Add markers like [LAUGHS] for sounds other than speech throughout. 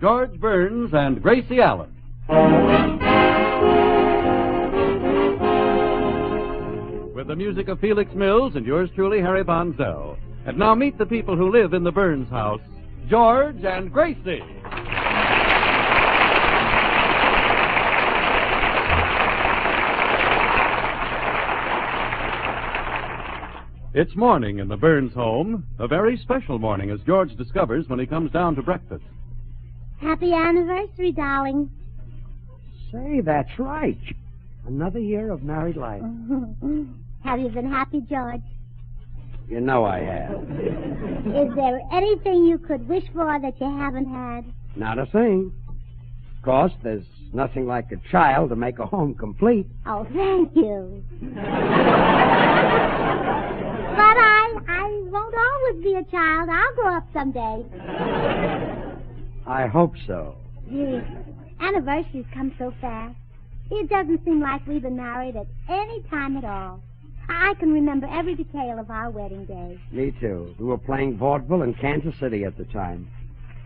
George Burns and Gracie Allen. With the music of Felix Mills and yours truly, Harry Von And now meet the people who live in the Burns house, George and Gracie. It's morning in the Burns home, a very special morning, as George discovers when he comes down to breakfast. Happy anniversary, darling. Say, that's right. Another year of married life. [LAUGHS] Have you been happy, George? You know I have. Is there anything you could wish for that you haven't had? Not a thing. Of course, there's nothing like a child to make a home complete. Oh, thank you. but I, I won't always be a child. I'll grow up someday. I hope so. Gee, anniversaries come so fast. It doesn't seem like we've been married at any time at all. I can remember every detail of our wedding day. Me too. We were playing vaudeville in Kansas City at the time.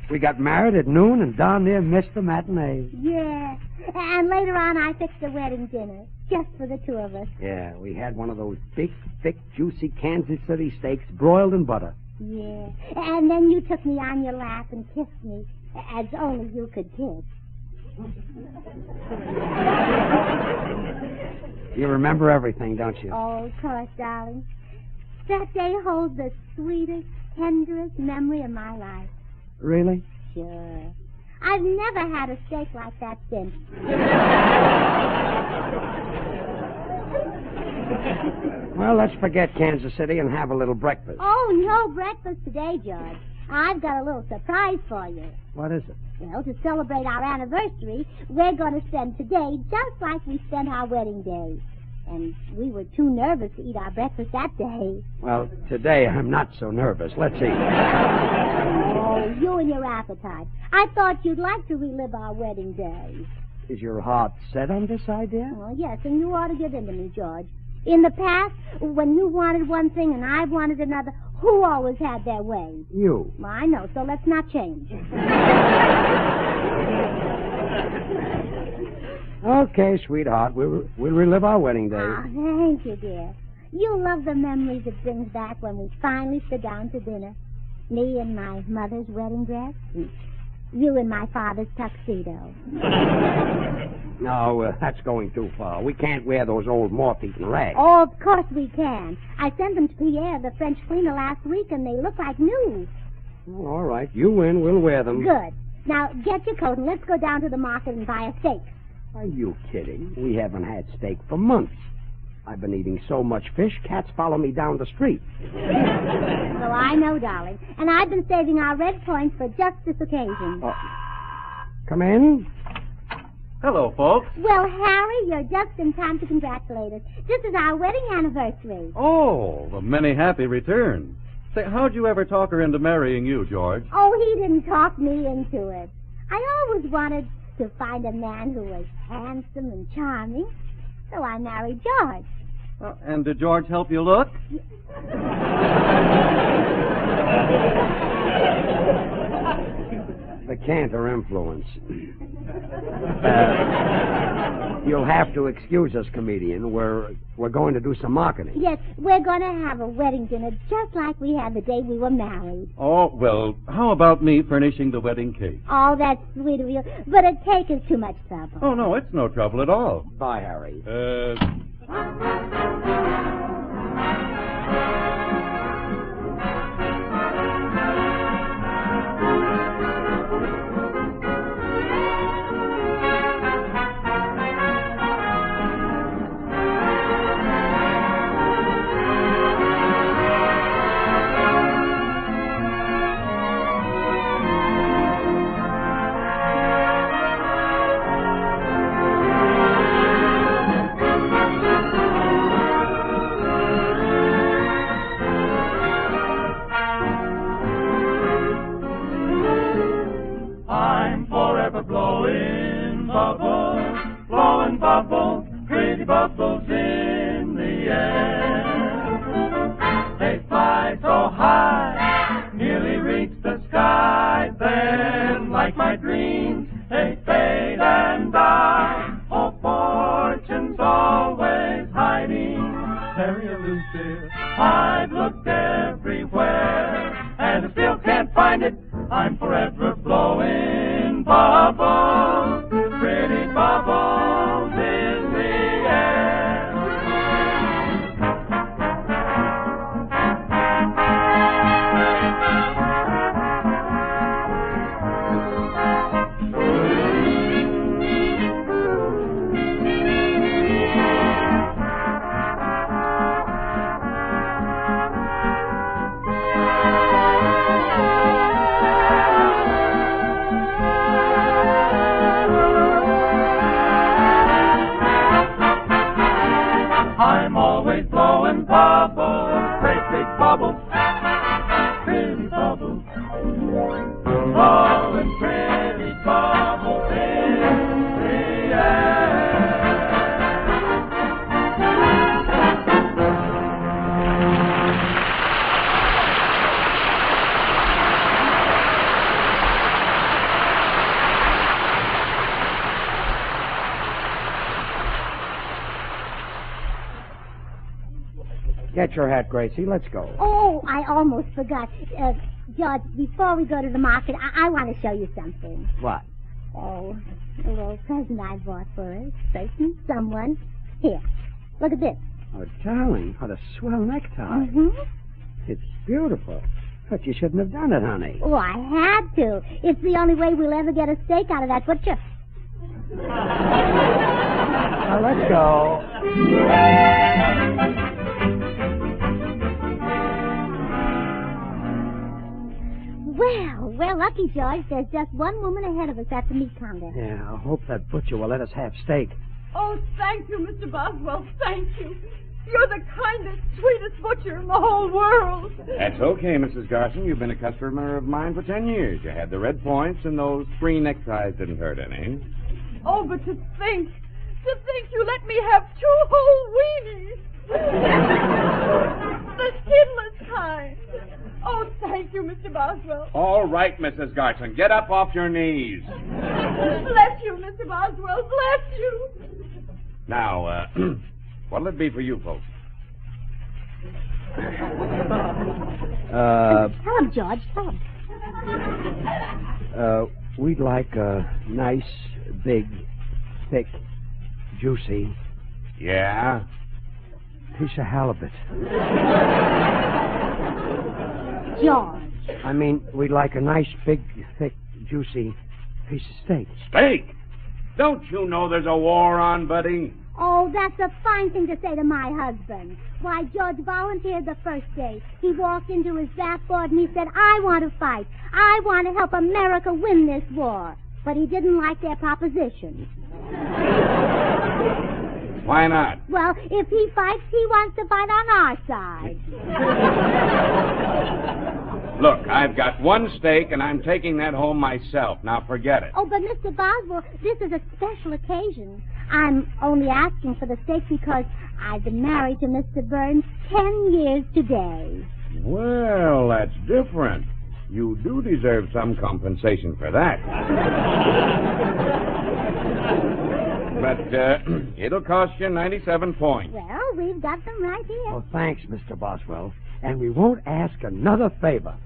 We got married at noon and darn near missed the matinee. Yeah. And later on, I fixed a wedding dinner just for the two of us. Yeah, we had one of those big, thick, juicy Kansas City steaks broiled in butter. Yeah. And then you took me on your lap and kissed me, as only you could kiss. You remember everything, don't you? Oh, of course, darling. That day holds the sweetest, tenderest memory of my life. Really? Sure. I've never had a steak like that since. Well, let's forget Kansas City and have a little breakfast. Oh, no breakfast today, George. I've got a little surprise for you. What is it? Well, to celebrate our anniversary, we're going to spend today just like we spent our wedding day. And we were too nervous to eat our breakfast that day. Well, today I'm not so nervous. Let's eat. Oh, you and your appetite. I thought you'd like to relive our wedding day. Is your heart set on this idea? Oh, yes, and you ought to give in to me, George. In the past, when you wanted one thing and I wanted another, who always had their way? You. Well, I know, so let's not change. Okay, sweetheart. We'll, we'll relive our wedding day. Ah, thank you, dear. You love the memories it brings back when we finally sit down to dinner. Me in my mother's wedding dress. You in my father's tuxedo. [LAUGHS] No, uh, that's going too far. We can't wear those old moth-eaten rags. Oh, of course we can. I sent them to Pierre, the French cleaner, last week, and they look like new. Oh, all right. You win. We'll wear them. Good. Now, get your coat and let's go down to the market and buy a steak. Are you kidding? We haven't had steak for months. I've been eating so much fish, cats follow me down the street. Well, I know, darling. And I've been saving our red points for just this occasion. Oh. Come in. Hello, folks. Well, Harry, you're just in time to congratulate us. This is our wedding anniversary. Oh, the many happy returns. Say, how'd you ever talk her into marrying you, George? Oh, he didn't talk me into it. I always wanted to find a man who was handsome and charming, so I married George. Uh, and did George help you look? [LAUGHS] The Cantor influence. [LAUGHS] Uh, you'll have to excuse us, comedian. We're we're going to do some marketing. Yes, we're going to have a wedding dinner just like we had the day we were married. Oh, well, how about me furnishing the wedding cake? Oh, that's sweet of you, but a cake is too much trouble. Oh, no, it's no trouble at all. Bye, Harry. Uh, [LAUGHS] bubbles, blowing bubbles, pretty bubbles in the air. They fly so high, nearly reach the sky. Then, like my my dreams, Get your hat, Gracie. Let's go. Oh, I almost forgot. Uh, George, before we go to the market, I, I want to show you something. What? Oh, a little present I bought for a certain someone. Here, look at this. Oh, darling, what a swell necktie. Mm-hmm. It's beautiful. But you shouldn't have done it, honey. Oh, I had to. It's the only way we'll ever get a steak out of that butcher. Now, let's go. Well, we're lucky, George. There's just one woman ahead of us at the meat counter. Yeah, I hope that butcher will let us have steak. Oh, thank you, Mr. Boswell. Thank you. You're the kindest, sweetest butcher in the whole world. That's okay, Mrs. Garson. You've been a customer of mine for ten years. You had the red points, and those three neckties didn't hurt any. Oh, but to think, to think you let me have two whole weenies. [LAUGHS] the skinless kind. Oh, thank you, Mr. Boswell. All right, Mrs. Garson, get up off your knees. Bless you, Mr. Boswell. Bless you. Now, uh, [CLEARS THROAT] what'll it be for you folks? Uh, Tell him, George. Tell uh, we'd like a nice, big, thick, juicy Yeah? piece of halibut. [LAUGHS] George. I mean, we'd like a nice, big, thick, juicy piece of steak. Steak! Don't you know there's a war on, buddy? Oh, that's a fine thing to say to my husband. Why, George volunteered the first day. He walked into his backboard and he said, I want to fight. I want to help America win this war. But he didn't like their proposition. Why not? Well, if he fights, he wants to fight on our side. [LAUGHS] Look, I've got one steak, and I'm taking that home myself. Now forget it. Oh, but Mr. Boswell, this is a special occasion. I'm only asking for the steak because I've been married to Mr. Burns ten years today. Well, that's different. You do deserve some compensation for that. [LAUGHS] but uh, [CLEARS THROAT] it'll cost you 97 points. Well, we've got them right here. Well, thanks, Mr. Boswell. And we won't ask another favor.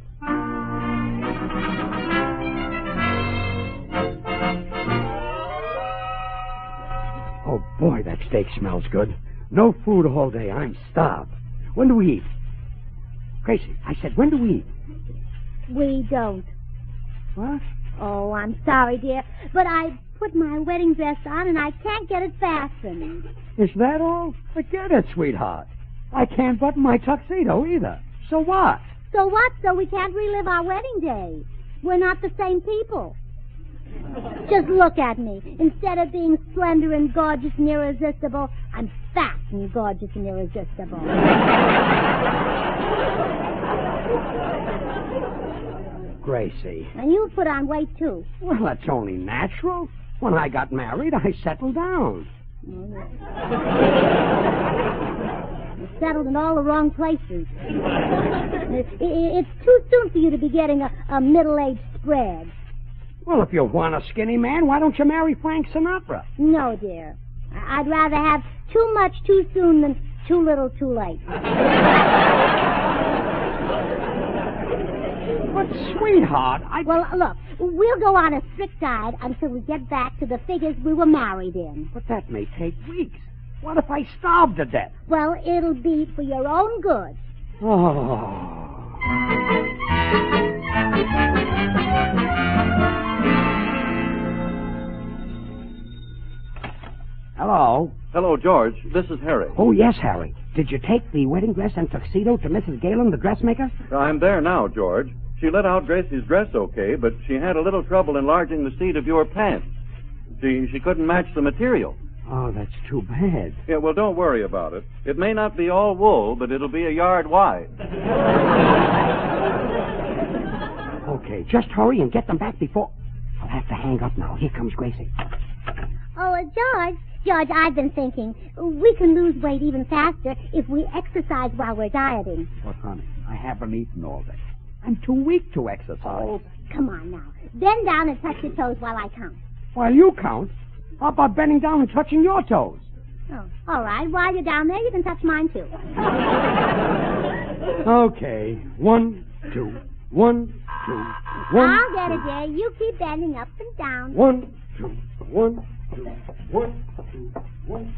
Oh, boy, that steak smells good. No food all day. I'm starved. When do we eat? Gracie, I said, when do we eat? We don't. What? Oh, I'm sorry, dear, but I put my wedding dress on and I can't get it fastened. Is that all? Forget it, sweetheart. I can't button my tuxedo either. So what? So what? So we can't relive our wedding day. We're not the same people. Just look at me. Instead of being slender and gorgeous and irresistible, I'm fat and gorgeous and irresistible. Gracie. and you put on weight, too. Well, that's only natural. When I got married, I settled down. You settled in all the wrong places. It- it- It's too soon for you to be getting a, a middle-aged spread. Well, if you want a skinny man, why don't you marry Frank Sinatra? No, dear. I'd rather have too much too soon than too little too late. But, sweetheart, I. Well, look, we'll go on a strict diet until we get back to the figures we were married in. But that may take weeks. What if I starve to death? Well, it'll be for your own good. Oh. Hello. Hello, George. This is Harry. Oh, yes, Harry. Did you take the wedding dress and tuxedo to Mrs. Galen, the dressmaker? I'm there now, George. She let out Gracie's dress okay, but she had a little trouble enlarging the seat of your pants. She she couldn't match the material. Oh, that's too bad. Yeah, well, don't worry about it. It may not be all wool, but it'll be a yard wide. [LAUGHS] Okay, just hurry and get them back before. I'll have to hang up now. Here comes Gracie. Oh, uh, George, George, I've been thinking we can lose weight even faster if we exercise while we're dieting. But, honey, I haven't eaten all day. I'm too weak to exercise. Oh, come on now. Bend down and touch your toes while I count. While you count, how about bending down and touching your toes? Oh, all right. While you're down there, you can touch mine too. [LAUGHS] Okay. One, two. One, two. One, I'll get it, dear. You keep bending up and down. One, two. One, two. One, two. One.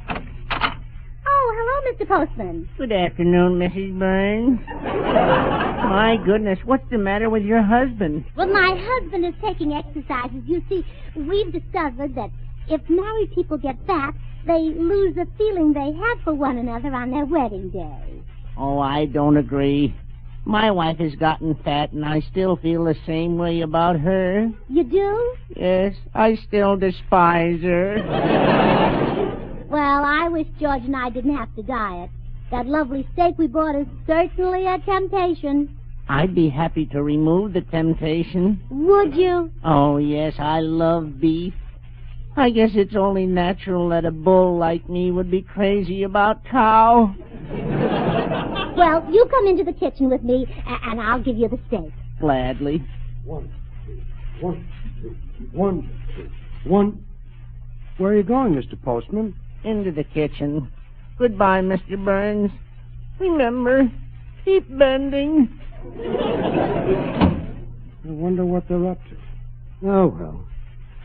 Oh, hello, Mr. Postman. Good afternoon, Mrs. Burns. [LAUGHS] My goodness, what's the matter with your husband? Well, my husband is taking exercises. You see, we've discovered that if married people get fat, they lose the feeling they had for one another on their wedding day. Oh, I don't agree. My wife has gotten fat, and I still feel the same way about her. You do? Yes, I still despise her. [LAUGHS] Well, I wish George and I didn't have to diet. That lovely steak we bought is certainly a temptation. I'd be happy to remove the temptation. Would you? Oh, yes, I love beef. I guess it's only natural that a bull like me would be crazy about cow. [LAUGHS] Well, you come into the kitchen with me, and I'll give you the steak. Gladly. One, two. One, two. One, two. One. Where are you going, Mr. Postman? Into the kitchen. Goodbye, Mr. Burns. Remember, keep bending. I wonder what they're up to. Oh, well.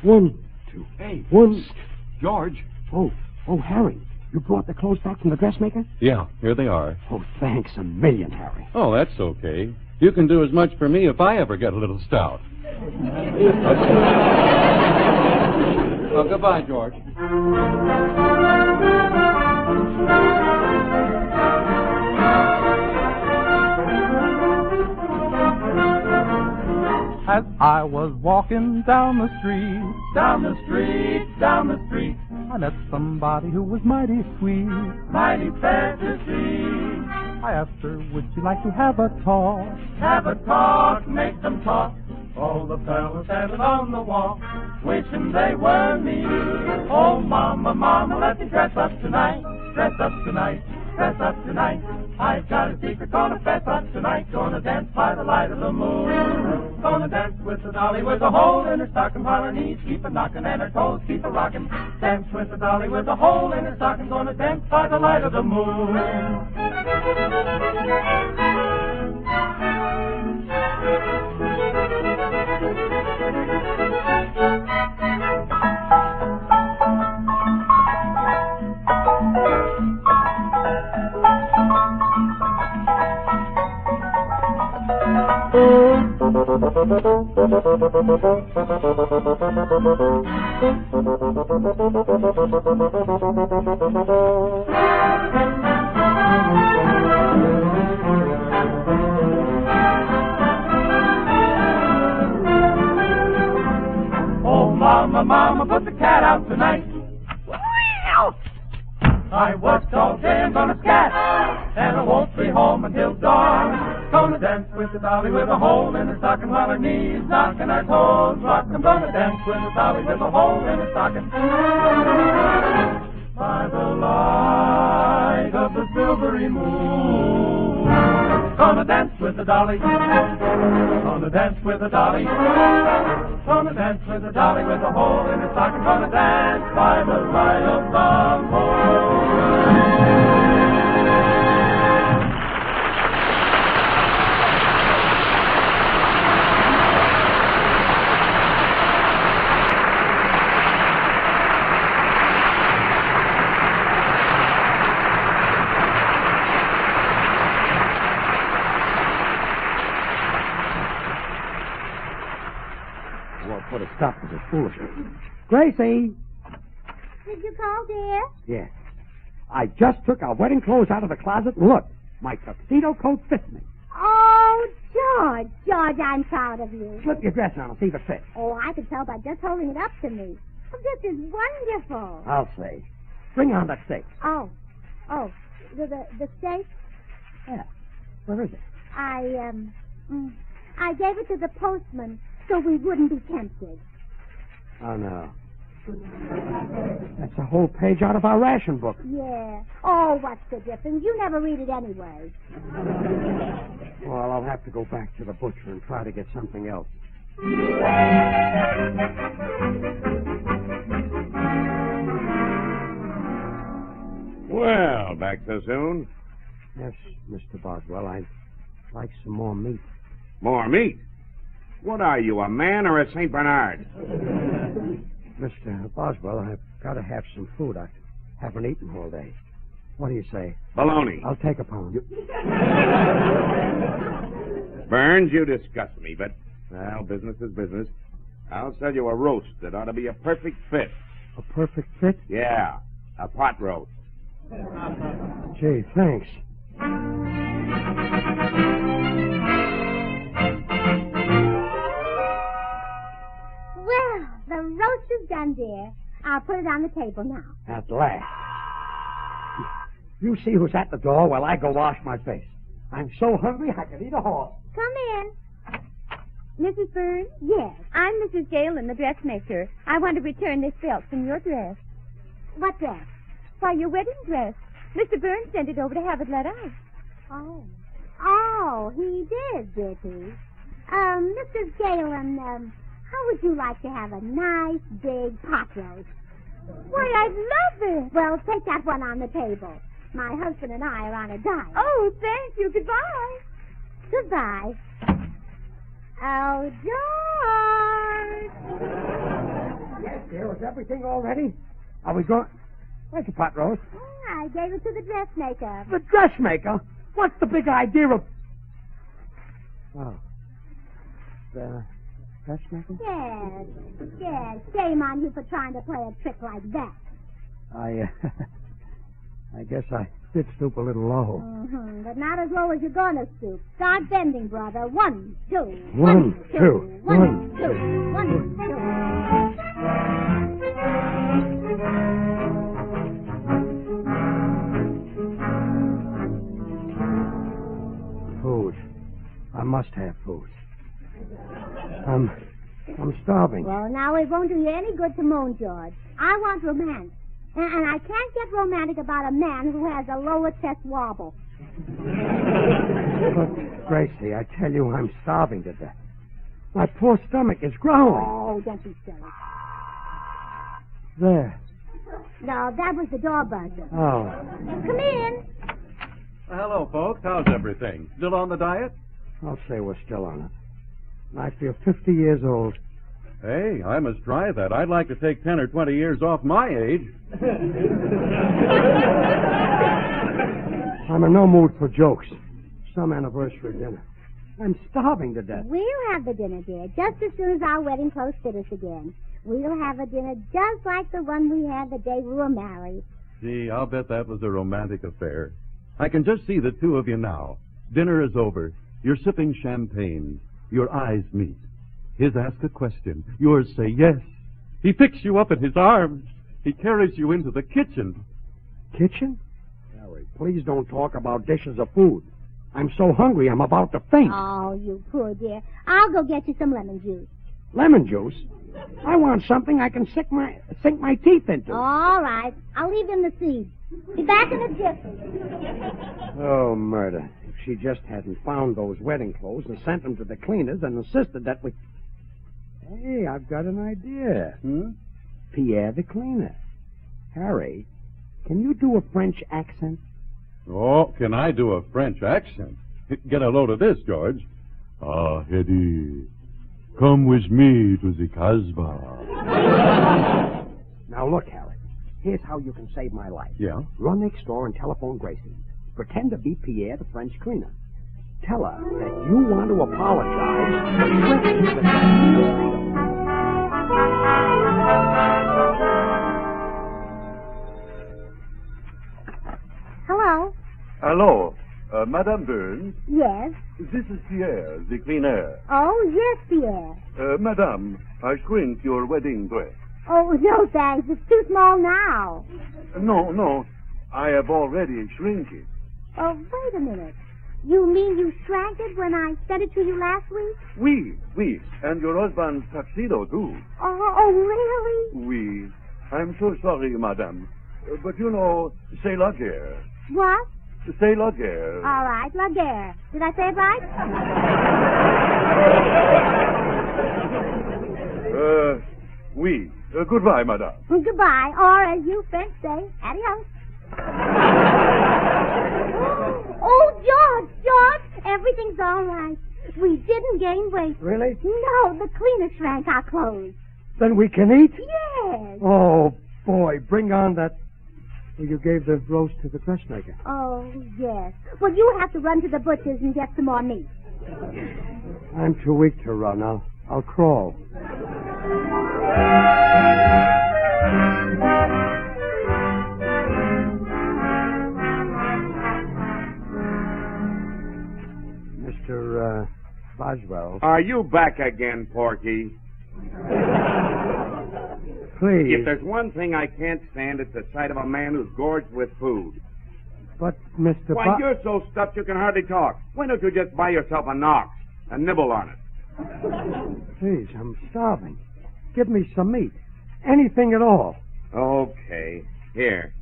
One, two. Hey, One. George. Oh, oh, Harry. You brought the clothes back from the dressmaker? Yeah, here they are. Oh, thanks a million, Harry. Oh, that's okay. You can do as much for me if I ever get a little stout. [LAUGHS] well, goodbye, George. As I was walking down the street, Down the street, down the street, I met somebody who was mighty sweet. mighty fair to see. I asked her, would she like to have a talk? Have a talk, make them talk. All the fellas standing on the wall, wishing they were me. Oh, mama, mama, let me dress up tonight, dress up tonight, dress up tonight. I've got a secret, gonna fess up tonight, gonna dance by the light of the moon. Gonna dance with the dolly with a hole in her stocking while her knees keep a knocking and her toes keep a rocking. Dance with the dolly with a hole in her stocking, gonna dance by the light of the moon. Oh, knocking toes rock. I'm gonna dance with the dolly with a hole in her stocking. By the light of the silvery moon. Gonna dance with the dolly. Gonna dance with the dolly. Gonna dance with the dolly with a hole in her stocking. Stop to this foolishness. Gracie! Did you call, dear? Yes. I just took our wedding clothes out of the closet and look, my tuxedo coat fits me. Oh, George, George, I'm proud of you. Slip your dress on and see if it fits. Oh, I could tell by just holding it up to me. Oh, this is wonderful. I'll say. Bring on that steak. Oh, oh, the the, the steak. Yeah. Where is it? I um, mm, I gave it to the postman so we wouldn't be tempted. Oh, no. That's a whole page out of our ration book. Yeah. Oh, what's the difference? You never read it anyway. Well, I'll have to go back to the butcher and try to get something else. Well, back so soon? Yes, Mr. Boswell, I'd like some more meat. More meat? What are you, a man or a St. Bernard? [LAUGHS] Mr. Boswell, I've got to have some food. I haven't eaten all day. What do you say? Baloney. I'll take a pound. [LAUGHS] Burns, you disgust me, but, well, business is business. I'll sell you a roast that ought to be a perfect fit. A perfect fit? Yeah, a pot roast. Gee, thanks. Roast is done, dear. I'll put it on the table now. At last. You see who's at the door while I go wash my face. I'm so hungry I could eat a horse. Come in. Mrs. Burns? Yes. I'm Mrs. Galen, the dressmaker. I want to return this belt from your dress. What dress? Why, your wedding dress. Mr. Burns sent it over to have it let out. Oh. Oh, he did, did he? Um, Mrs. Galen, um, how would you like to have a nice big pot roast? Why, I'd love it. Well, take that one on the table. My husband and I are on a diet. Oh, thank you. Goodbye. Goodbye. Oh, George! Yes, dear. Is everything all ready? Are we going? Where's the pot roast? I gave it to the dressmaker. The dressmaker? What's the big idea of. Oh. The dressmaker? Yes, yes. Shame on you for trying to play a trick like that. I, uh, [LAUGHS] I guess I did stoop a little low. Mm-hmm. But not as low as you're going to stoop. Start bending, brother. One, two. One, two, One, one, two. One, two. Food. I must have food. I'm, I'm starving. Well, now it won't do you any good to moan, George. I want romance. And, and I can't get romantic about a man who has a lower chest wobble. But, Gracie, I tell you, I'm starving to death. My poor stomach is growling. Oh, don't be silly. There. No, that was the door buzzer. Oh. Come in. Hello, folks. How's everything? Still on the diet? I'll say we're still on it. I feel 50 years old. Hey, I must try that. I'd like to take 10 or 20 years off my age. I'm in no mood for jokes. Some anniversary dinner. I'm starving to death. We'll have the dinner, dear, just as soon as our wedding clothes fit us again. We'll have a dinner just like the one we had the day we were married. Gee, I'll bet that was a romantic affair. I can just see the two of you now. Dinner is over. You're sipping champagne. Your eyes meet. His ask a question. Yours say yes. He picks you up in his arms. He carries you into the kitchen. Kitchen? Harry, please don't talk about dishes of food. I'm so hungry I'm about to faint. Oh, you poor dear. I'll go get you some lemon juice. Lemon juice? I want something I can sink my sink my teeth into. All right. I'll leave him the seed. Be back in a jiffy. Oh, murder. She just hadn't found those wedding clothes and sent them to the cleaners and insisted that we. Hey, I've got an idea. Hmm? Pierre the cleaner. Harry, can you do a French accent? Oh, can I do a French accent? Get a load of this, George. Ah, Hedy, come with me to the Casbah. Now look, Harry. Here's how you can save my life. Yeah? Run next door and telephone Gracie. Pretend to be Pierre, the French cleaner. Tell her that you want to apologize for drinking with Hello? Hello, uh, Madame Burns. Yes. This is Pierre, the cleaner. Oh, yes, Pierre. Uh, Madame, I shrink your wedding dress. Oh, no, thanks. It's too small now. No, no, I have already shrink it. Oh, wait a minute. You mean you shrank it when I sent it to you last week? Oui, oui, and your husband's tuxedo, too. Oh, oh really? Oui. I'm so sorry, Madame. Uh, but you know, c'est la guerre. What? C'est la guerre. All right, Laguerre. Did I say it right? [LAUGHS] Uh, oui. Uh, goodbye, Madame. Goodbye, or as you French say, adios. oh, George, George, everything's all right. We didn't gain weight. Really? No, the cleaner shrank our clothes. Then we can eat? Yes. Oh, boy, bring on that. Well, you gave the roast to the dressmaker. Oh, yes. Well, you have to run to the butcher's and get some more meat. I'm too weak to run. I'll, I'll crawl. Mr. Uh, Boswell, Are you back again, Porky? [LAUGHS] please. If there's one thing I can't stand, it's the sight of a man who's gorged with food. But, Mr. Why, Bo- you're so stuffed you can hardly talk. Why don't you just buy yourself a Knox and nibble on it? Please, I'm starving. Give me some meat. Anything at all. Okay. Here.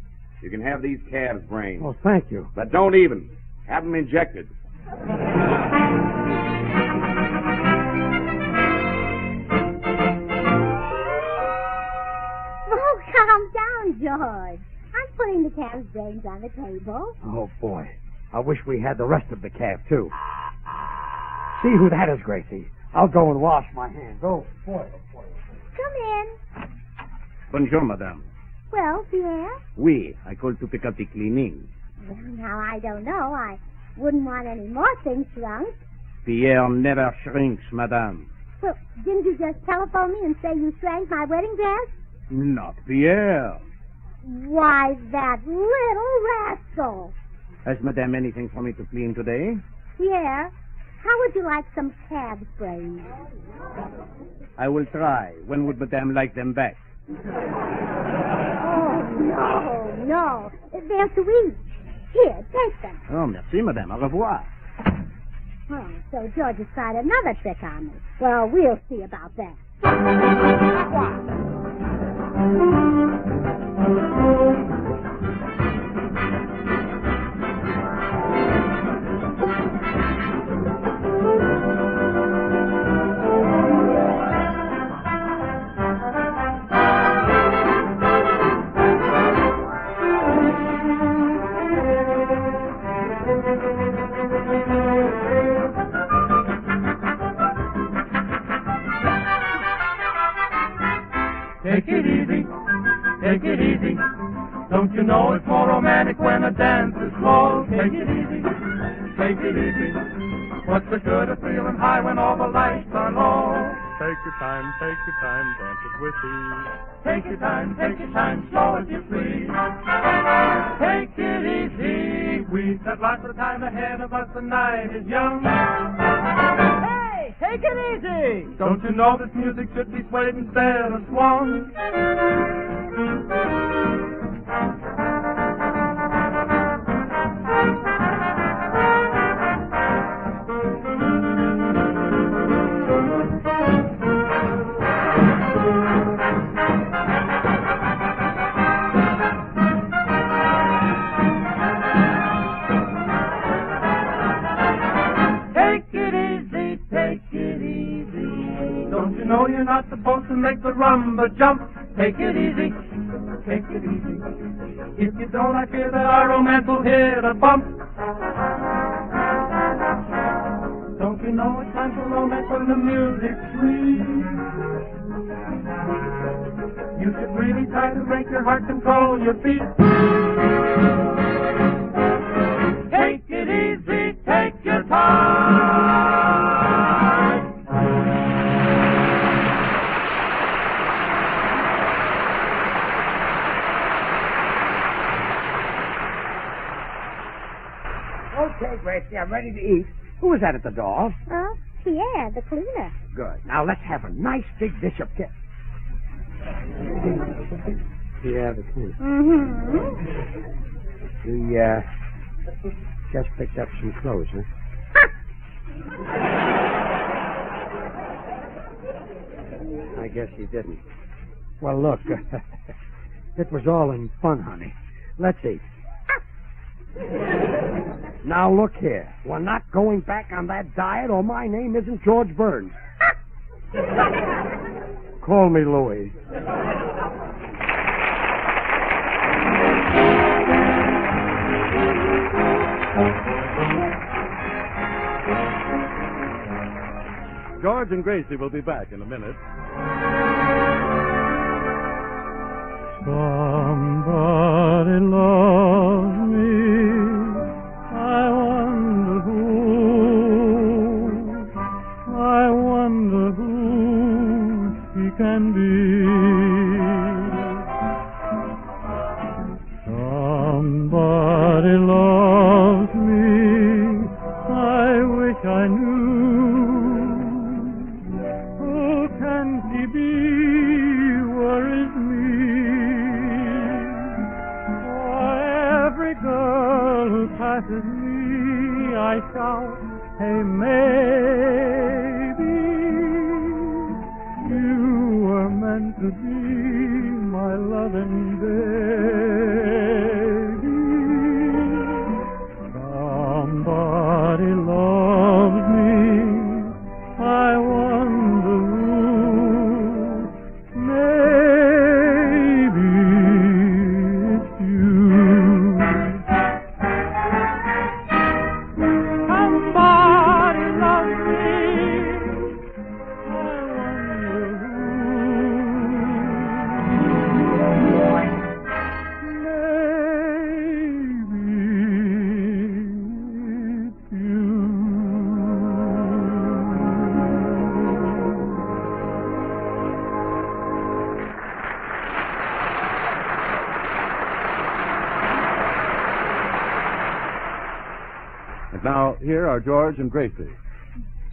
You can have these calves' brains. Oh, thank you. But don't even. Have them injected. [LAUGHS] George. I'm putting the calf's brains on the table. Oh, boy. I wish we had the rest of the calf, too. See who that is, Gracie. I'll go and wash my hands. Oh, boy. Oh, boy. Come in. Bonjour, madame. Well, Pierre? Oui, I called to pick up the cleaning. Well, now, I don't know. I wouldn't want any more things shrunk. Pierre never shrinks, madame. Well, didn't you just telephone me and say you shrank my wedding dress? Not Pierre. Why, that little rascal. Has madame anything for me to clean today? Pierre, how would you like some calf's brains? I will try. When would madame like them back? Oh, no, no. They're to eat. Here, take them. Oh, merci, madame. Au revoir. Oh, so George has tried another trick on me. Well, we'll see about that. Take it easy, take it easy. Don't you know it's more romantic when a dance is slow? Take it easy, take it easy. What's the good of feeling high when all the lights are low? Take your time, take your time, dance it with ease. Take your time, take your time, slow as you please. Take it easy. We've got lots of time ahead of us, the night is young. Hey, take it easy. Don't you know this music should be swayed instead of swung? Take it easy, take it easy. Don't you know you're not supposed to make the rumba jump? Take it easy, take it easy. If you don't, I fear that our romance will hit a bump. Don't you know it's time for romance when the music's sweet? You should really try to make your heart control your beat. I'm ready to eat. Who was that at the door? Huh? Pierre, the cleaner. Good. Now let's have a nice big dish of kit. Yeah, the cleaner. Mm-hmm. He, uh, just picked up some clothes, huh? [LAUGHS] I guess he didn't. Well, look, [LAUGHS] it was all in fun, honey. Let's eat. [LAUGHS] now, look here. We're not going back on that diet, or my name isn't George Burns. [LAUGHS] Call me Louis. George and Gracie will be back in a minute. Somebody loves me. Are George and Gracie.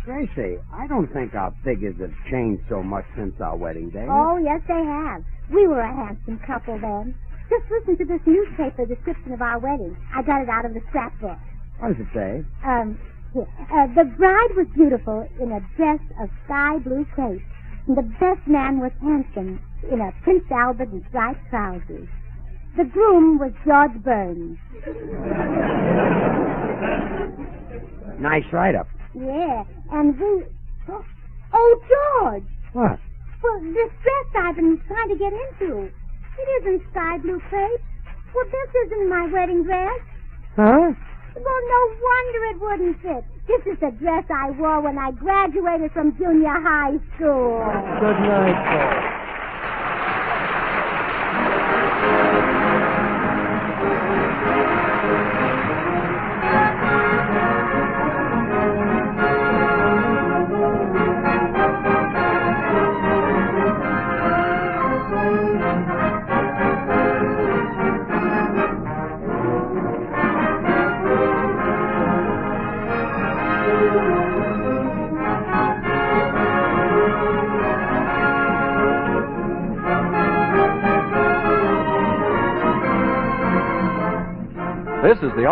Gracie, I don't think our figures have changed so much since our wedding day. Oh, yes, they have. We were a handsome couple then. Just listen to this newspaper description of our wedding. I got it out of the scrapbook. What does it say? Um, here. Uh, the bride was beautiful in a dress of sky blue crepe. And the best man was handsome in a Prince Albert and striped trousers. The groom was George Burns. [LAUGHS] Nice write-up. Yeah, and we... Oh, George! What? Well, this dress I've been trying to get into. It isn't sky blue crepe. Well, this isn't my wedding dress. Huh? Well, no wonder it wouldn't fit. This is the dress I wore when I graduated from junior high school. Good night, folks.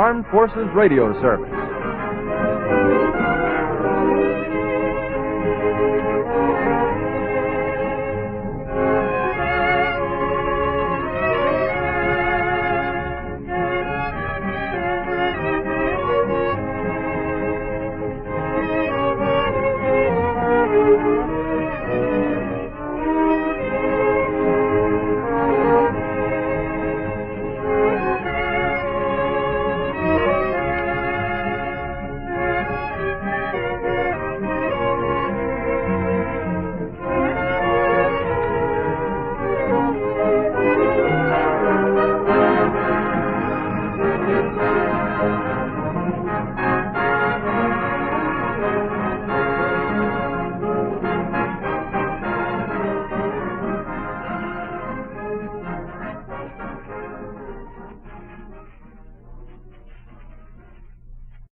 Armed Forces Radio Service.